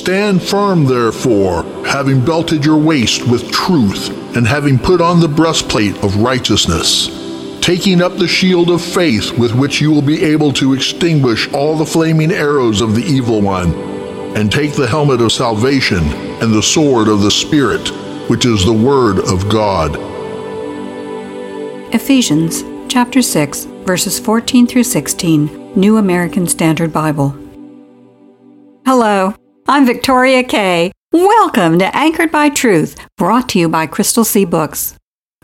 Stand firm, therefore, having belted your waist with truth, and having put on the breastplate of righteousness, taking up the shield of faith with which you will be able to extinguish all the flaming arrows of the evil one, and take the helmet of salvation and the sword of the Spirit, which is the Word of God. Ephesians chapter 6, verses 14 through 16, New American Standard Bible. Hello, I'm Victoria Kay. Welcome to Anchored by Truth, brought to you by Crystal Sea Books.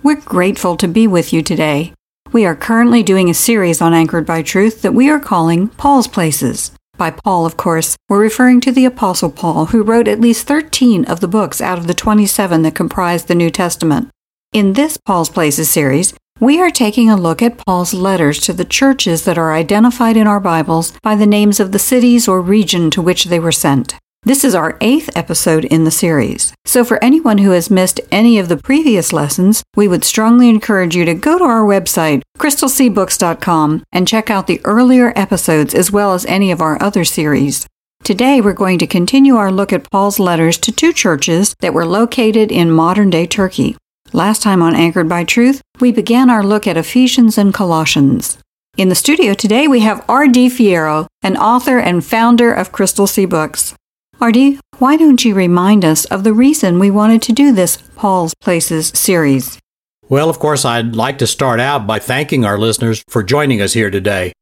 We're grateful to be with you today. We are currently doing a series on Anchored by Truth that we are calling Paul's Places. By Paul, of course, we're referring to the Apostle Paul, who wrote at least 13 of the books out of the 27 that comprise the New Testament. In this Paul's Places series, we are taking a look at Paul's letters to the churches that are identified in our Bibles by the names of the cities or region to which they were sent. This is our eighth episode in the series. So, for anyone who has missed any of the previous lessons, we would strongly encourage you to go to our website, crystalseabooks.com, and check out the earlier episodes as well as any of our other series. Today, we're going to continue our look at Paul's letters to two churches that were located in modern day Turkey. Last time on Anchored by Truth, we began our look at Ephesians and Colossians. In the studio today, we have R.D. Fierro, an author and founder of Crystal Sea Books. RD, why don't you remind us of the reason we wanted to do this Paul's Places series? Well, of course, I'd like to start out by thanking our listeners for joining us here today.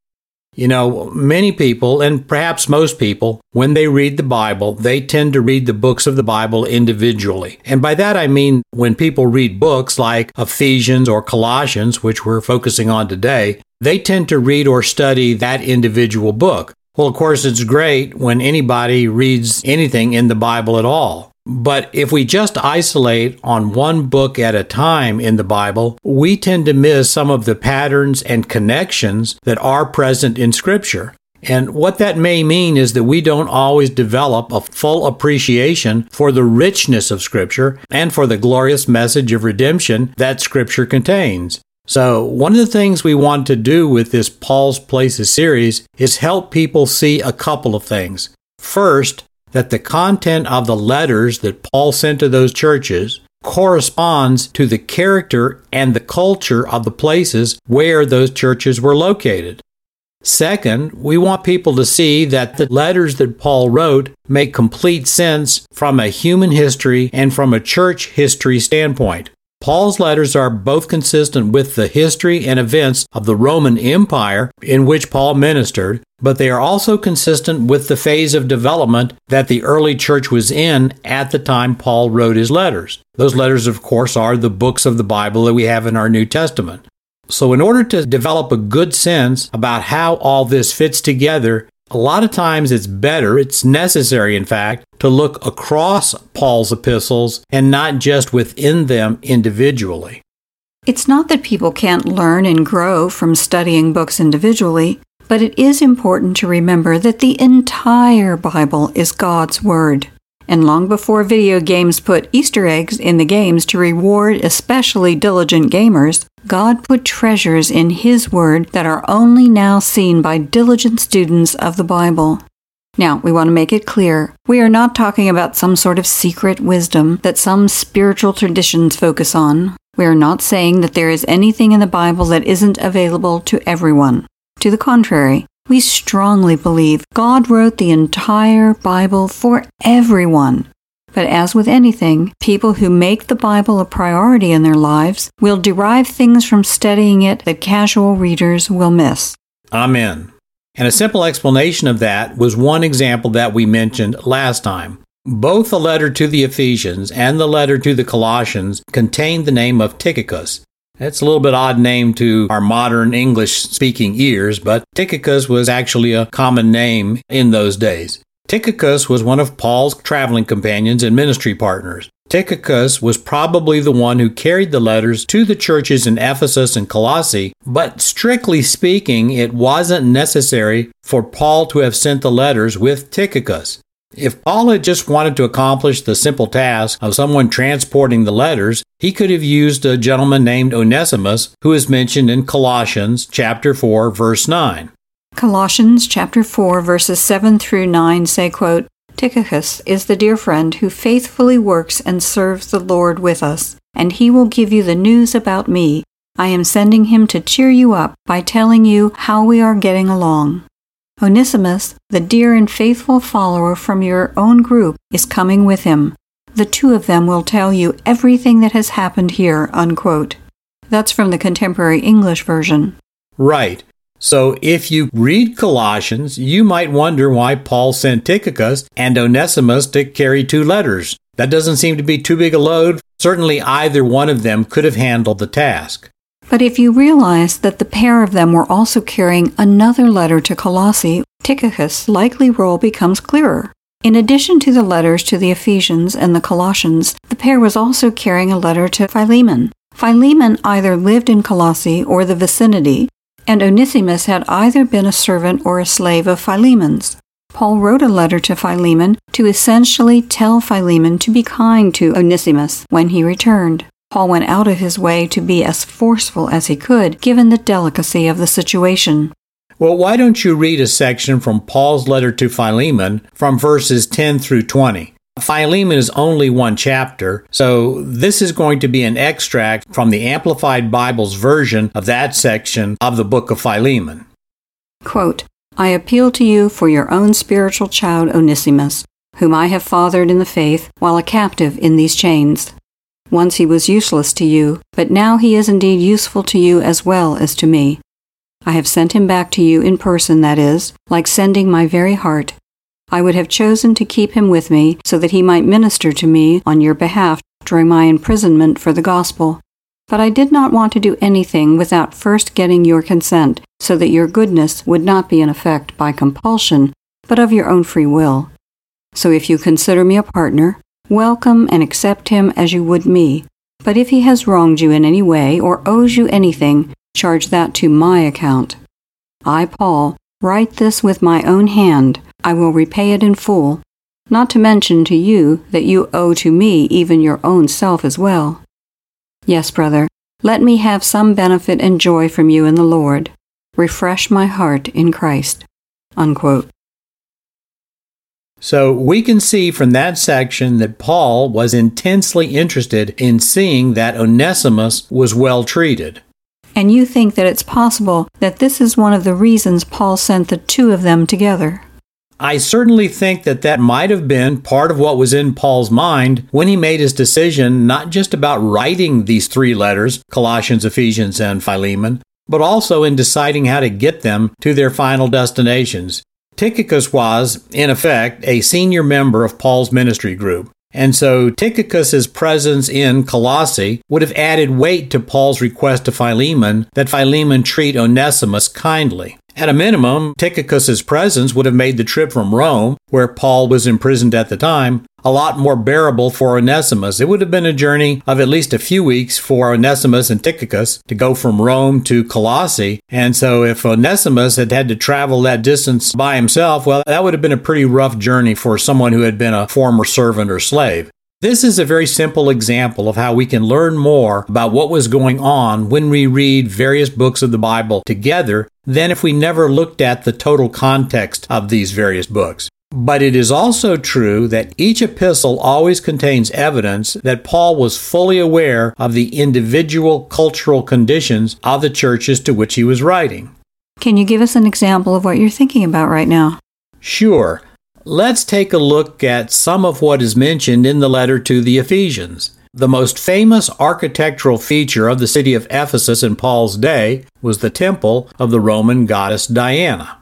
You know, many people, and perhaps most people, when they read the Bible, they tend to read the books of the Bible individually. And by that I mean when people read books like Ephesians or Colossians, which we're focusing on today, they tend to read or study that individual book. Well, of course, it's great when anybody reads anything in the Bible at all. But if we just isolate on one book at a time in the Bible, we tend to miss some of the patterns and connections that are present in Scripture. And what that may mean is that we don't always develop a full appreciation for the richness of Scripture and for the glorious message of redemption that Scripture contains. So, one of the things we want to do with this Paul's Places series is help people see a couple of things. First, that the content of the letters that Paul sent to those churches corresponds to the character and the culture of the places where those churches were located. Second, we want people to see that the letters that Paul wrote make complete sense from a human history and from a church history standpoint. Paul's letters are both consistent with the history and events of the Roman Empire in which Paul ministered, but they are also consistent with the phase of development that the early church was in at the time Paul wrote his letters. Those letters, of course, are the books of the Bible that we have in our New Testament. So, in order to develop a good sense about how all this fits together, a lot of times it's better, it's necessary, in fact, to look across Paul's epistles and not just within them individually. It's not that people can't learn and grow from studying books individually, but it is important to remember that the entire Bible is God's Word. And long before video games put Easter eggs in the games to reward especially diligent gamers, God put treasures in His Word that are only now seen by diligent students of the Bible. Now, we want to make it clear we are not talking about some sort of secret wisdom that some spiritual traditions focus on. We are not saying that there is anything in the Bible that isn't available to everyone. To the contrary, we strongly believe God wrote the entire Bible for everyone. But as with anything, people who make the Bible a priority in their lives will derive things from studying it that casual readers will miss. Amen. And a simple explanation of that was one example that we mentioned last time. Both the letter to the Ephesians and the letter to the Colossians contained the name of Tychicus, it's a little bit odd name to our modern English speaking ears, but Tychicus was actually a common name in those days. Tychicus was one of Paul's traveling companions and ministry partners. Tychicus was probably the one who carried the letters to the churches in Ephesus and Colossae, but strictly speaking, it wasn't necessary for Paul to have sent the letters with Tychicus. If Paul had just wanted to accomplish the simple task of someone transporting the letters, he could have used a gentleman named Onesimus, who is mentioned in Colossians chapter 4 verse 9. Colossians chapter 4 verses 7 through 9 say quote, Tychicus is the dear friend who faithfully works and serves the Lord with us, and he will give you the news about me. I am sending him to cheer you up by telling you how we are getting along. Onesimus, the dear and faithful follower from your own group, is coming with him. The two of them will tell you everything that has happened here. Unquote. That's from the contemporary English version. Right. So if you read Colossians, you might wonder why Paul sent Tychicus and Onesimus to carry two letters. That doesn't seem to be too big a load. Certainly either one of them could have handled the task. But if you realize that the pair of them were also carrying another letter to Colossae, Tychicus' likely role becomes clearer. In addition to the letters to the Ephesians and the Colossians, the pair was also carrying a letter to Philemon. Philemon either lived in Colossae or the vicinity, and Onesimus had either been a servant or a slave of Philemon's. Paul wrote a letter to Philemon to essentially tell Philemon to be kind to Onesimus when he returned. Paul went out of his way to be as forceful as he could, given the delicacy of the situation. Well, why don't you read a section from Paul's letter to Philemon from verses 10 through 20? Philemon is only one chapter, so this is going to be an extract from the Amplified Bible's version of that section of the book of Philemon. Quote, I appeal to you for your own spiritual child Onesimus, whom I have fathered in the faith while a captive in these chains. Once he was useless to you, but now he is indeed useful to you as well as to me. I have sent him back to you in person, that is, like sending my very heart I would have chosen to keep him with me so that he might minister to me on your behalf during my imprisonment for the gospel. But I did not want to do anything without first getting your consent, so that your goodness would not be in effect by compulsion, but of your own free will. So if you consider me a partner, welcome and accept him as you would me. But if he has wronged you in any way or owes you anything, charge that to my account. I, Paul, write this with my own hand I will repay it in full, not to mention to you that you owe to me even your own self as well. Yes, brother, let me have some benefit and joy from you in the Lord. Refresh my heart in Christ. Unquote. So we can see from that section that Paul was intensely interested in seeing that Onesimus was well treated. And you think that it's possible that this is one of the reasons Paul sent the two of them together. I certainly think that that might have been part of what was in Paul's mind when he made his decision not just about writing these three letters Colossians, Ephesians, and Philemon, but also in deciding how to get them to their final destinations. Tychicus was, in effect, a senior member of Paul's ministry group. And so Tychicus's presence in Colossae would have added weight to Paul's request to Philemon that Philemon treat Onesimus kindly. At a minimum, Tychicus's presence would have made the trip from Rome, where Paul was imprisoned at the time, a lot more bearable for Onesimus. It would have been a journey of at least a few weeks for Onesimus and Tychicus to go from Rome to Colossae. And so if Onesimus had had to travel that distance by himself, well, that would have been a pretty rough journey for someone who had been a former servant or slave. This is a very simple example of how we can learn more about what was going on when we read various books of the Bible together than if we never looked at the total context of these various books. But it is also true that each epistle always contains evidence that Paul was fully aware of the individual cultural conditions of the churches to which he was writing. Can you give us an example of what you're thinking about right now? Sure. Let's take a look at some of what is mentioned in the letter to the Ephesians. The most famous architectural feature of the city of Ephesus in Paul's day was the temple of the Roman goddess Diana.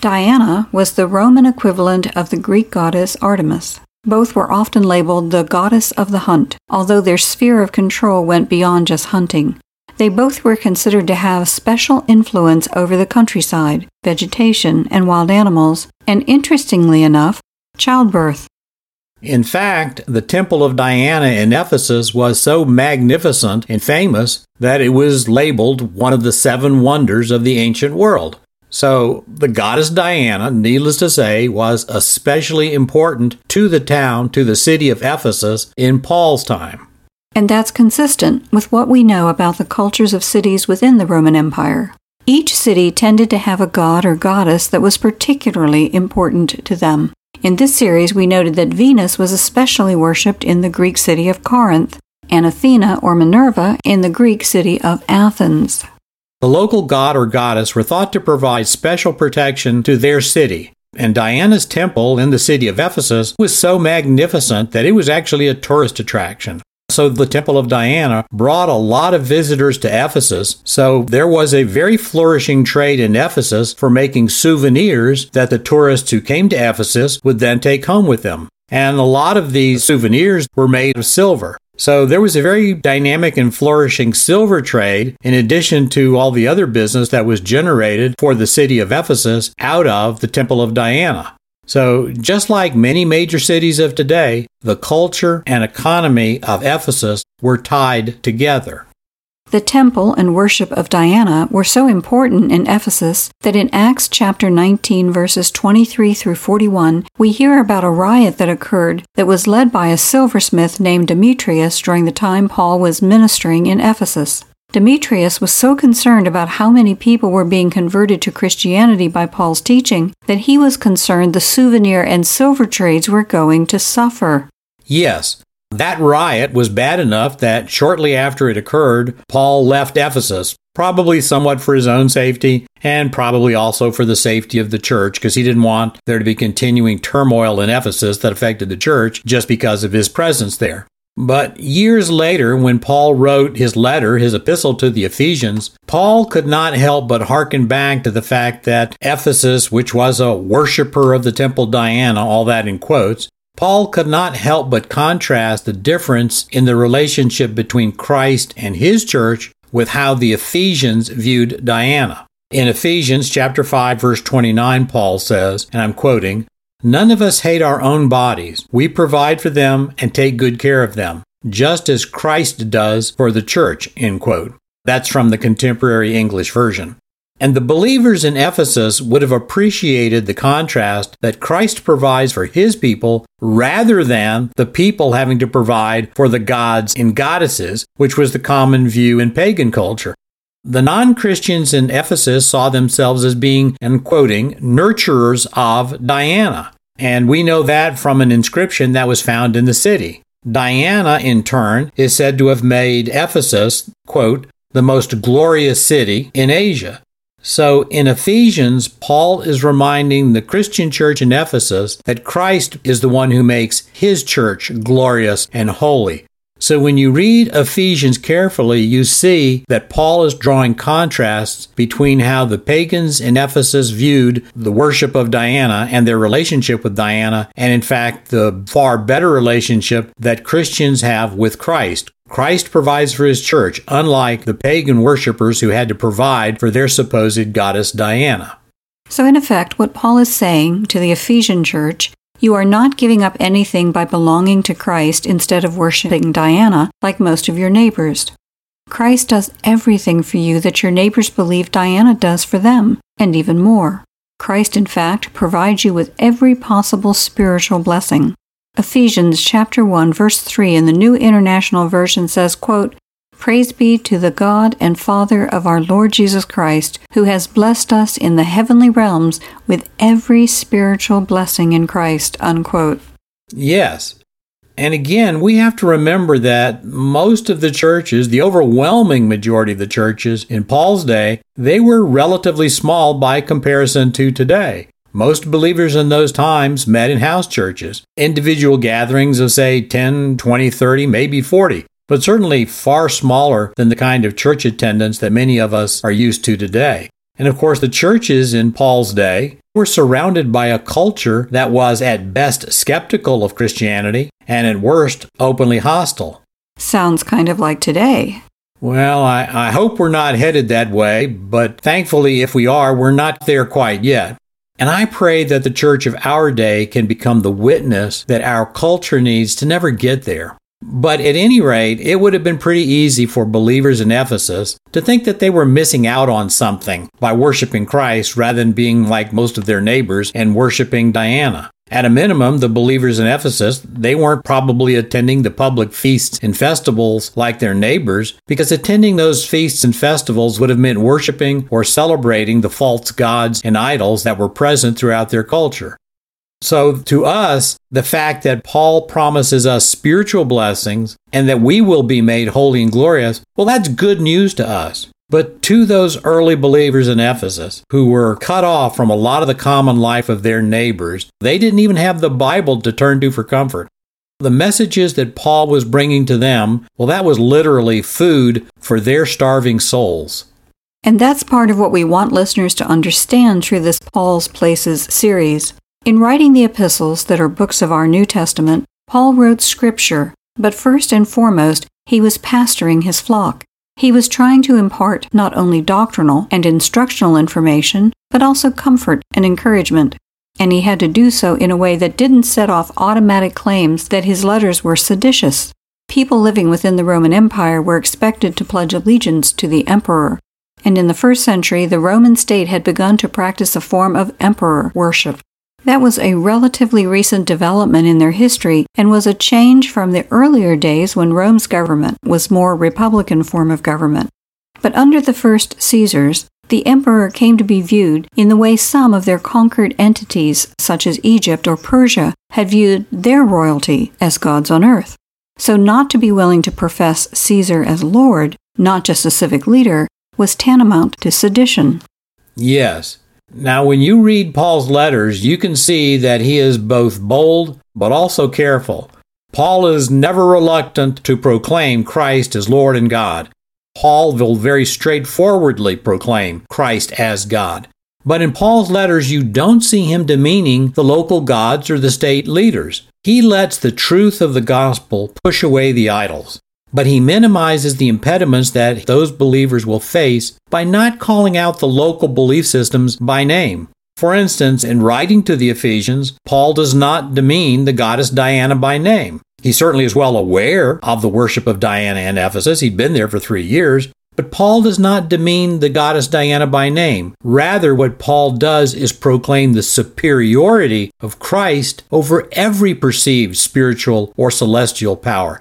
Diana was the Roman equivalent of the Greek goddess Artemis. Both were often labeled the goddess of the hunt, although their sphere of control went beyond just hunting. They both were considered to have special influence over the countryside, vegetation, and wild animals, and interestingly enough, childbirth. In fact, the Temple of Diana in Ephesus was so magnificent and famous that it was labeled one of the seven wonders of the ancient world. So, the goddess Diana, needless to say, was especially important to the town, to the city of Ephesus in Paul's time. And that's consistent with what we know about the cultures of cities within the Roman Empire. Each city tended to have a god or goddess that was particularly important to them. In this series, we noted that Venus was especially worshipped in the Greek city of Corinth, and Athena or Minerva in the Greek city of Athens. The local god or goddess were thought to provide special protection to their city, and Diana's temple in the city of Ephesus was so magnificent that it was actually a tourist attraction. So the Temple of Diana brought a lot of visitors to Ephesus. So there was a very flourishing trade in Ephesus for making souvenirs that the tourists who came to Ephesus would then take home with them. And a lot of these souvenirs were made of silver. So there was a very dynamic and flourishing silver trade in addition to all the other business that was generated for the city of Ephesus out of the Temple of Diana. So, just like many major cities of today, the culture and economy of Ephesus were tied together. The temple and worship of Diana were so important in Ephesus that in Acts chapter 19 verses 23 through 41, we hear about a riot that occurred that was led by a silversmith named Demetrius during the time Paul was ministering in Ephesus. Demetrius was so concerned about how many people were being converted to Christianity by Paul's teaching that he was concerned the souvenir and silver trades were going to suffer. Yes, that riot was bad enough that shortly after it occurred, Paul left Ephesus, probably somewhat for his own safety and probably also for the safety of the church because he didn't want there to be continuing turmoil in Ephesus that affected the church just because of his presence there. But years later, when Paul wrote his letter, his epistle to the Ephesians, Paul could not help but hearken back to the fact that Ephesus, which was a worshiper of the temple Diana, all that in quotes, Paul could not help but contrast the difference in the relationship between Christ and his church with how the Ephesians viewed Diana. In Ephesians chapter 5 verse 29 Paul says, and I'm quoting, None of us hate our own bodies. We provide for them and take good care of them, just as Christ does for the church. End quote. That's from the contemporary English version. And the believers in Ephesus would have appreciated the contrast that Christ provides for his people rather than the people having to provide for the gods and goddesses, which was the common view in pagan culture. The non Christians in Ephesus saw themselves as being, and quoting, nurturers of Diana. And we know that from an inscription that was found in the city. Diana, in turn, is said to have made Ephesus, quote, the most glorious city in Asia. So in Ephesians, Paul is reminding the Christian church in Ephesus that Christ is the one who makes his church glorious and holy. So when you read Ephesians carefully, you see that Paul is drawing contrasts between how the pagans in Ephesus viewed the worship of Diana and their relationship with Diana, and in fact, the far better relationship that Christians have with Christ. Christ provides for his church, unlike the pagan worshippers who had to provide for their supposed goddess Diana. So, in effect, what Paul is saying to the Ephesian church you are not giving up anything by belonging to Christ instead of worshiping Diana like most of your neighbors. Christ does everything for you that your neighbors believe Diana does for them, and even more. Christ, in fact, provides you with every possible spiritual blessing. Ephesians chapter 1 verse 3 in the New International Version says, quote, Praise be to the God and Father of our Lord Jesus Christ, who has blessed us in the heavenly realms with every spiritual blessing in Christ. Unquote. Yes. And again, we have to remember that most of the churches, the overwhelming majority of the churches in Paul's day, they were relatively small by comparison to today. Most believers in those times met in house churches, individual gatherings of, say, 10, 20, 30, maybe 40 but certainly far smaller than the kind of church attendance that many of us are used to today. And of course, the churches in Paul's day were surrounded by a culture that was at best skeptical of Christianity and at worst openly hostile. Sounds kind of like today. Well, I, I hope we're not headed that way, but thankfully, if we are, we're not there quite yet. And I pray that the church of our day can become the witness that our culture needs to never get there. But at any rate, it would have been pretty easy for believers in Ephesus to think that they were missing out on something by worshiping Christ rather than being like most of their neighbors and worshiping Diana. At a minimum, the believers in Ephesus, they weren't probably attending the public feasts and festivals like their neighbors, because attending those feasts and festivals would have meant worshiping or celebrating the false gods and idols that were present throughout their culture. So, to us, the fact that Paul promises us spiritual blessings and that we will be made holy and glorious, well, that's good news to us. But to those early believers in Ephesus who were cut off from a lot of the common life of their neighbors, they didn't even have the Bible to turn to for comfort. The messages that Paul was bringing to them, well, that was literally food for their starving souls. And that's part of what we want listeners to understand through this Paul's Places series. In writing the epistles that are books of our New Testament, Paul wrote scripture, but first and foremost, he was pastoring his flock. He was trying to impart not only doctrinal and instructional information, but also comfort and encouragement. And he had to do so in a way that didn't set off automatic claims that his letters were seditious. People living within the Roman Empire were expected to pledge allegiance to the emperor. And in the first century, the Roman state had begun to practice a form of emperor worship. That was a relatively recent development in their history and was a change from the earlier days when Rome's government was more republican form of government. But under the first Caesars, the emperor came to be viewed in the way some of their conquered entities, such as Egypt or Persia, had viewed their royalty as gods on earth. So, not to be willing to profess Caesar as Lord, not just a civic leader, was tantamount to sedition. Yes, now, when you read Paul's letters, you can see that he is both bold but also careful. Paul is never reluctant to proclaim Christ as Lord and God. Paul will very straightforwardly proclaim Christ as God. But in Paul's letters, you don't see him demeaning the local gods or the state leaders. He lets the truth of the gospel push away the idols but he minimizes the impediments that those believers will face by not calling out the local belief systems by name. For instance, in writing to the Ephesians, Paul does not demean the goddess Diana by name. He certainly is well aware of the worship of Diana in Ephesus. He'd been there for three years. But Paul does not demean the goddess Diana by name. Rather, what Paul does is proclaim the superiority of Christ over every perceived spiritual or celestial power.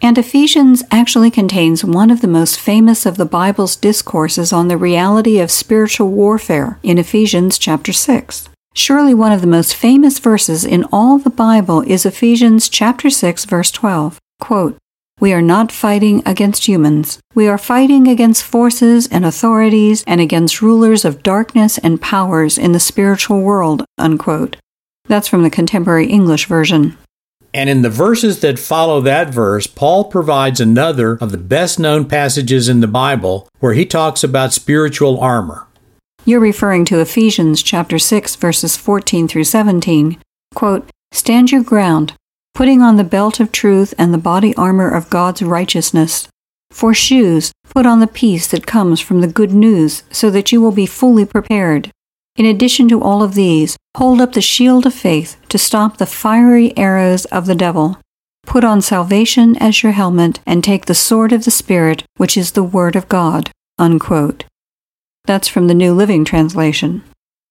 And Ephesians actually contains one of the most famous of the Bible's discourses on the reality of spiritual warfare in Ephesians chapter 6. Surely one of the most famous verses in all the Bible is Ephesians chapter 6 verse 12. Quote, we are not fighting against humans. We are fighting against forces and authorities and against rulers of darkness and powers in the spiritual world. Unquote. That's from the Contemporary English Version. And in the verses that follow that verse, Paul provides another of the best known passages in the Bible where he talks about spiritual armor. You're referring to Ephesians chapter 6 verses 14 through 17. Quote, "Stand your ground, putting on the belt of truth and the body armor of God's righteousness. For shoes, put on the peace that comes from the good news, so that you will be fully prepared. In addition to all of these, hold up the shield of faith to stop the fiery arrows of the devil. Put on salvation as your helmet and take the sword of the Spirit, which is the Word of God. Unquote. That's from the New Living Translation.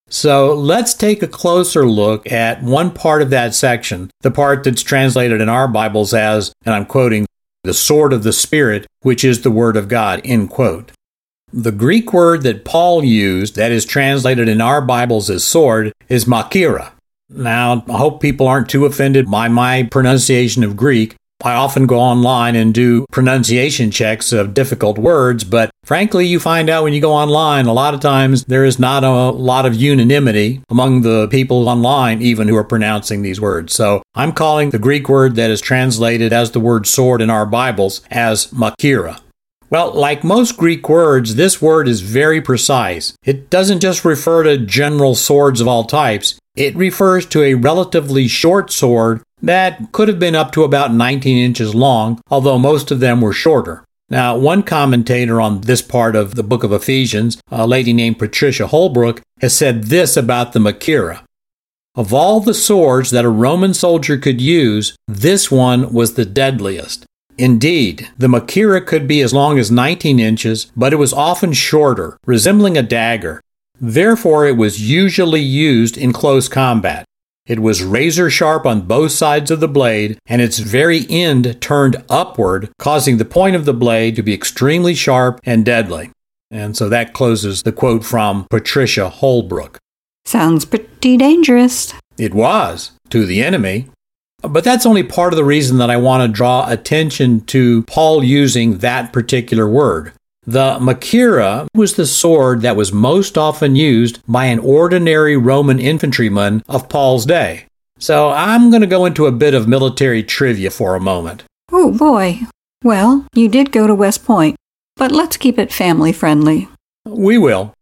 So let's take a closer look at one part of that section, the part that's translated in our Bibles as, and I'm quoting, the sword of the Spirit, which is the Word of God, end quote. The Greek word that Paul used, that is translated in our Bibles as sword, is Machaira. Now, I hope people aren't too offended by my pronunciation of Greek. I often go online and do pronunciation checks of difficult words, but frankly, you find out when you go online, a lot of times there is not a lot of unanimity among the people online, even who are pronouncing these words. So I'm calling the Greek word that is translated as the word sword in our Bibles as Machaira. Well, like most Greek words, this word is very precise. It doesn't just refer to general swords of all types, it refers to a relatively short sword that could have been up to about 19 inches long, although most of them were shorter. Now, one commentator on this part of the book of Ephesians, a lady named Patricia Holbrook, has said this about the Machaira. Of all the swords that a Roman soldier could use, this one was the deadliest. Indeed, the Machaira could be as long as 19 inches, but it was often shorter, resembling a dagger. Therefore, it was usually used in close combat. It was razor sharp on both sides of the blade, and its very end turned upward, causing the point of the blade to be extremely sharp and deadly. And so that closes the quote from Patricia Holbrook. Sounds pretty dangerous. It was to the enemy. But that's only part of the reason that I want to draw attention to Paul using that particular word. The Machaira was the sword that was most often used by an ordinary Roman infantryman of Paul's day. So I'm going to go into a bit of military trivia for a moment. Oh boy. Well, you did go to West Point, but let's keep it family friendly. We will.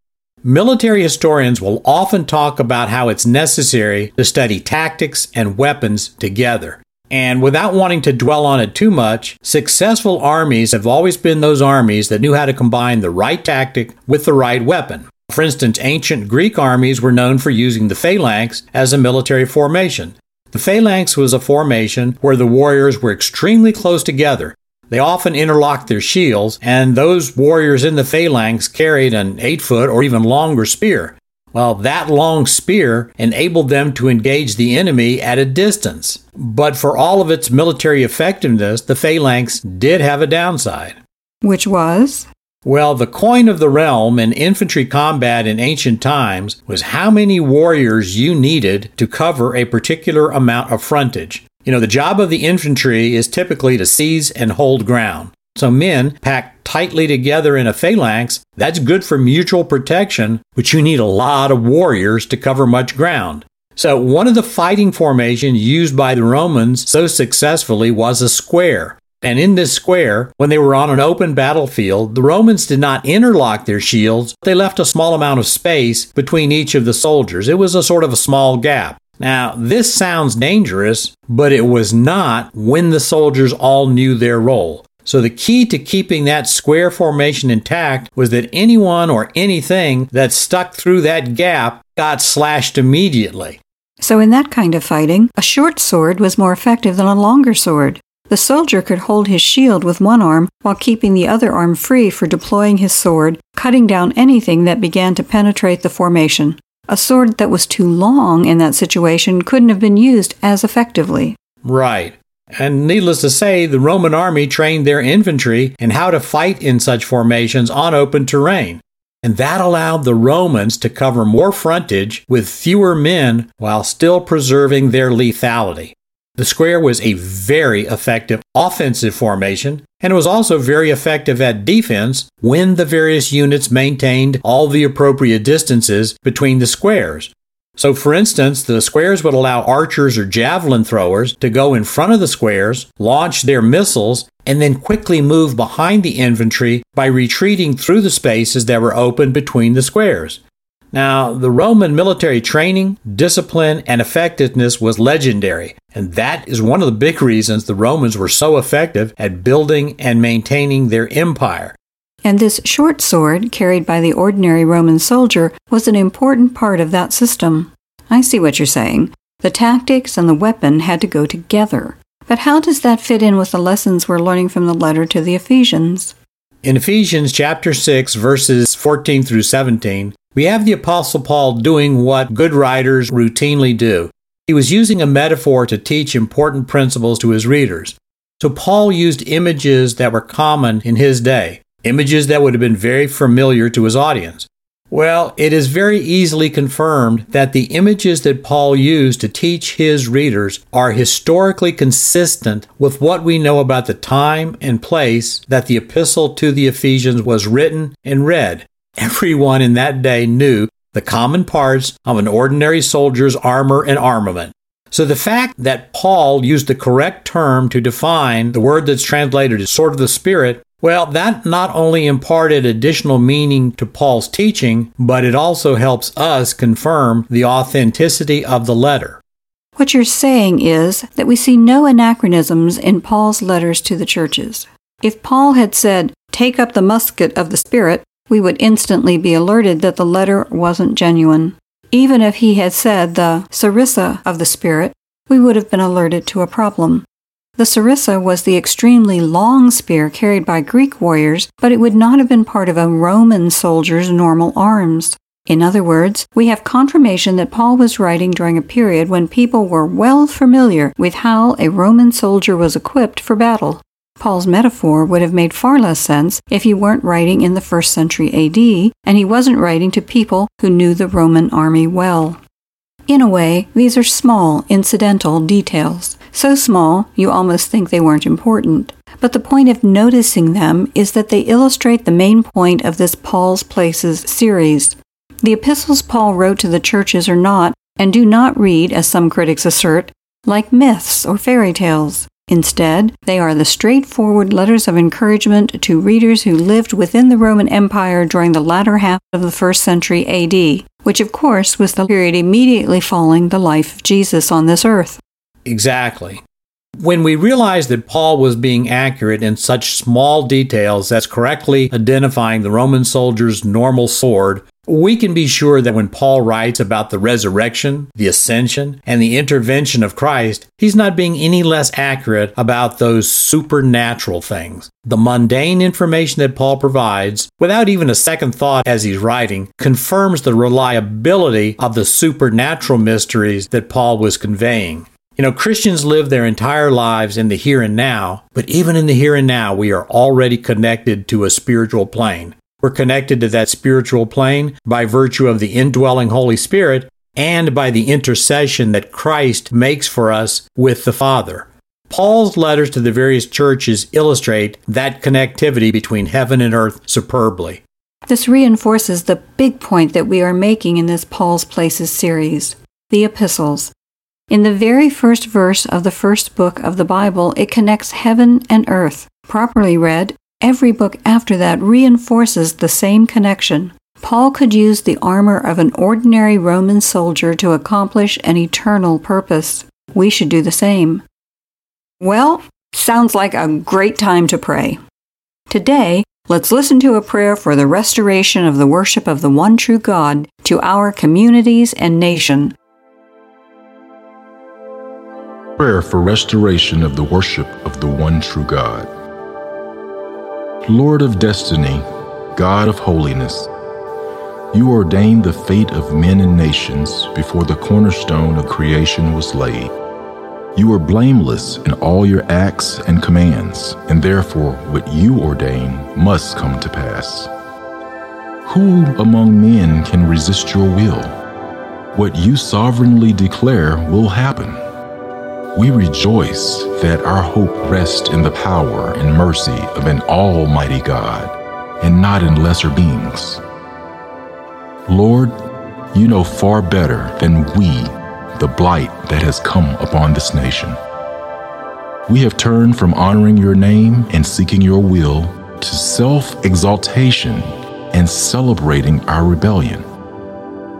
Military historians will often talk about how it's necessary to study tactics and weapons together. And without wanting to dwell on it too much, successful armies have always been those armies that knew how to combine the right tactic with the right weapon. For instance, ancient Greek armies were known for using the phalanx as a military formation. The phalanx was a formation where the warriors were extremely close together. They often interlocked their shields, and those warriors in the phalanx carried an 8 foot or even longer spear. Well, that long spear enabled them to engage the enemy at a distance. But for all of its military effectiveness, the phalanx did have a downside. Which was? Well, the coin of the realm in infantry combat in ancient times was how many warriors you needed to cover a particular amount of frontage. You know, the job of the infantry is typically to seize and hold ground. So men packed tightly together in a phalanx, that's good for mutual protection, but you need a lot of warriors to cover much ground. So one of the fighting formations used by the Romans so successfully was a square. And in this square, when they were on an open battlefield, the Romans did not interlock their shields. But they left a small amount of space between each of the soldiers. It was a sort of a small gap. Now, this sounds dangerous, but it was not when the soldiers all knew their role. So the key to keeping that square formation intact was that anyone or anything that stuck through that gap got slashed immediately. So, in that kind of fighting, a short sword was more effective than a longer sword. The soldier could hold his shield with one arm while keeping the other arm free for deploying his sword, cutting down anything that began to penetrate the formation. A sword that was too long in that situation couldn't have been used as effectively. Right. And needless to say, the Roman army trained their infantry in how to fight in such formations on open terrain. And that allowed the Romans to cover more frontage with fewer men while still preserving their lethality. The square was a very effective offensive formation, and was also very effective at defense when the various units maintained all the appropriate distances between the squares, so, for instance, the squares would allow archers or javelin throwers to go in front of the squares, launch their missiles, and then quickly move behind the infantry by retreating through the spaces that were open between the squares. Now, the Roman military training, discipline, and effectiveness was legendary, and that is one of the big reasons the Romans were so effective at building and maintaining their empire and this short sword, carried by the ordinary Roman soldier, was an important part of that system. I see what you're saying. The tactics and the weapon had to go together. But how does that fit in with the lessons we're learning from the letter to the Ephesians? In Ephesians chapter 6 verses 14 through 17, we have the apostle Paul doing what good writers routinely do. He was using a metaphor to teach important principles to his readers. So Paul used images that were common in his day images that would have been very familiar to his audience. Well, it is very easily confirmed that the images that Paul used to teach his readers are historically consistent with what we know about the time and place that the epistle to the Ephesians was written and read. Everyone in that day knew the common parts of an ordinary soldier's armor and armament. So the fact that Paul used the correct term to define the word that's translated as sword of the Spirit well, that not only imparted additional meaning to Paul's teaching, but it also helps us confirm the authenticity of the letter. What you're saying is that we see no anachronisms in Paul's letters to the churches. If Paul had said, Take up the musket of the Spirit, we would instantly be alerted that the letter wasn't genuine. Even if he had said the sarissa of the Spirit, we would have been alerted to a problem. The sarissa was the extremely long spear carried by Greek warriors, but it would not have been part of a Roman soldier's normal arms. In other words, we have confirmation that Paul was writing during a period when people were well familiar with how a Roman soldier was equipped for battle. Paul's metaphor would have made far less sense if he weren't writing in the first century AD and he wasn't writing to people who knew the Roman army well. In a way, these are small, incidental details. So small, you almost think they weren't important. But the point of noticing them is that they illustrate the main point of this Paul's Places series. The epistles Paul wrote to the churches are not, and do not read, as some critics assert, like myths or fairy tales. Instead, they are the straightforward letters of encouragement to readers who lived within the Roman Empire during the latter half of the first century AD, which of course was the period immediately following the life of Jesus on this earth. Exactly. When we realize that Paul was being accurate in such small details as correctly identifying the Roman soldier's normal sword, we can be sure that when Paul writes about the resurrection, the ascension, and the intervention of Christ, he's not being any less accurate about those supernatural things. The mundane information that Paul provides, without even a second thought as he's writing, confirms the reliability of the supernatural mysteries that Paul was conveying. You know, Christians live their entire lives in the here and now, but even in the here and now, we are already connected to a spiritual plane. We're connected to that spiritual plane by virtue of the indwelling Holy Spirit and by the intercession that Christ makes for us with the Father. Paul's letters to the various churches illustrate that connectivity between heaven and earth superbly. This reinforces the big point that we are making in this Paul's Places series the epistles. In the very first verse of the first book of the Bible, it connects heaven and earth. Properly read, every book after that reinforces the same connection. Paul could use the armor of an ordinary Roman soldier to accomplish an eternal purpose. We should do the same. Well, sounds like a great time to pray. Today, let's listen to a prayer for the restoration of the worship of the one true God to our communities and nation Prayer for restoration of the worship of the one true God. Lord of destiny, God of holiness, you ordained the fate of men and nations before the cornerstone of creation was laid. You are blameless in all your acts and commands, and therefore what you ordain must come to pass. Who among men can resist your will? What you sovereignly declare will happen. We rejoice that our hope rests in the power and mercy of an almighty God and not in lesser beings. Lord, you know far better than we the blight that has come upon this nation. We have turned from honoring your name and seeking your will to self exaltation and celebrating our rebellion.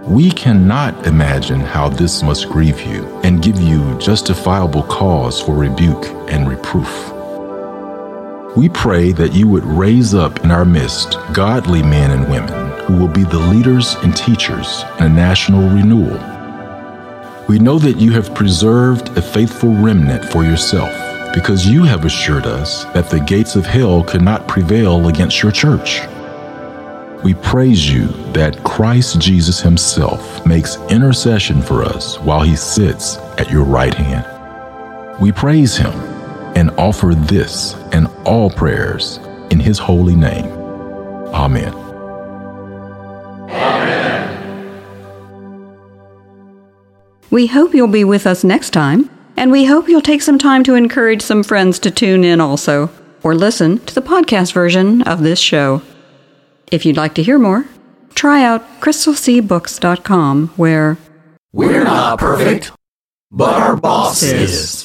We cannot imagine how this must grieve you and give you justifiable cause for rebuke and reproof. We pray that you would raise up in our midst godly men and women who will be the leaders and teachers in a national renewal. We know that you have preserved a faithful remnant for yourself because you have assured us that the gates of hell could not prevail against your church. We praise you that Christ Jesus Himself makes intercession for us while He sits at your right hand. We praise Him and offer this and all prayers in His holy name. Amen. We hope you'll be with us next time, and we hope you'll take some time to encourage some friends to tune in also, or listen to the podcast version of this show. If you'd like to hear more, try out crystalseabooks.com where we're not perfect, but our boss is.